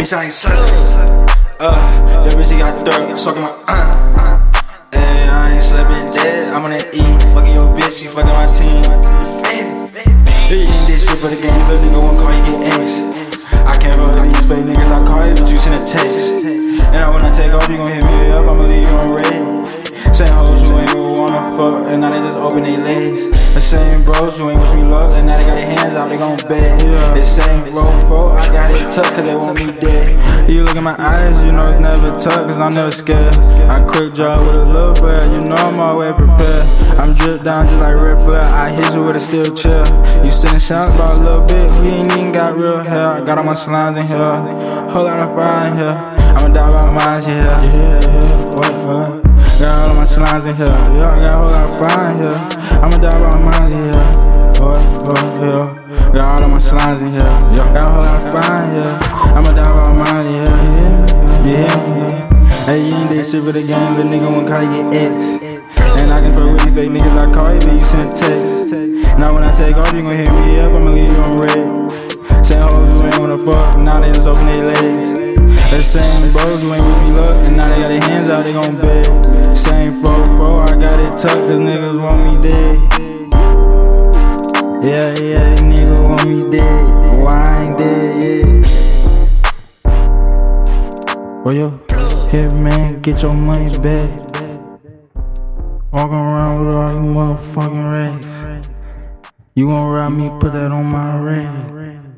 Bitch, I ain't suckin'. Uh, your bitch, she got third, suckin' my uh. Hey, I ain't sleeping dead. I'm on that E, fucking your bitch, she fucking my team. He ain't this shit for the game, little nigga won't call you get X. I can't roll these fake niggas, I call you, but you send a text. And I take off, you gon' hit me up, I'ma leave you on red. Same hoes you ain't wanna fuck, and now they just open their legs. The same bros who ain't wish me luck, and now they got their hands out, they gon' bet. The same flow for I got it tucked, cause they want me dead. You look in my eyes, you know it's never tough, cause I'm never scared. I quick draw with a little flare, you know I'm always prepared. I'm dripped down just like red flare, I hit you with a steel chair. You send shots about a little bit, we ain't even got real hair. I got all my slimes in here, whole lot of fire in here. I'ma die about mine, yeah. Yeah, yeah, what, what? Got all of my slimes in here, yeah, I got a whole lot of fire in here. I'ma die about mine, yeah. What, slimes in here. Got a whole lot of in here. I'ma die about mine, yeah, yeah, yeah, yeah. Hey, you ain't that shit for the game, little nigga won't call you get X. And I can fuck with these fake niggas, I call you, but you send a text. Now when I take off, you gon' hit me up, I'ma leave you on red. Same hoes who ain't wanna fuck, now they just open their legs. The same bros who ain't wish me luck, and now they got their hands out, they gon' bet. Same 4 I got it tucked, cause niggas want me dead. Yeah, yeah, these niggas want me dead. Well, yo, hit man, get your money back. Walking around with all you motherfucking racks. You gon' ride me, put that on my ring.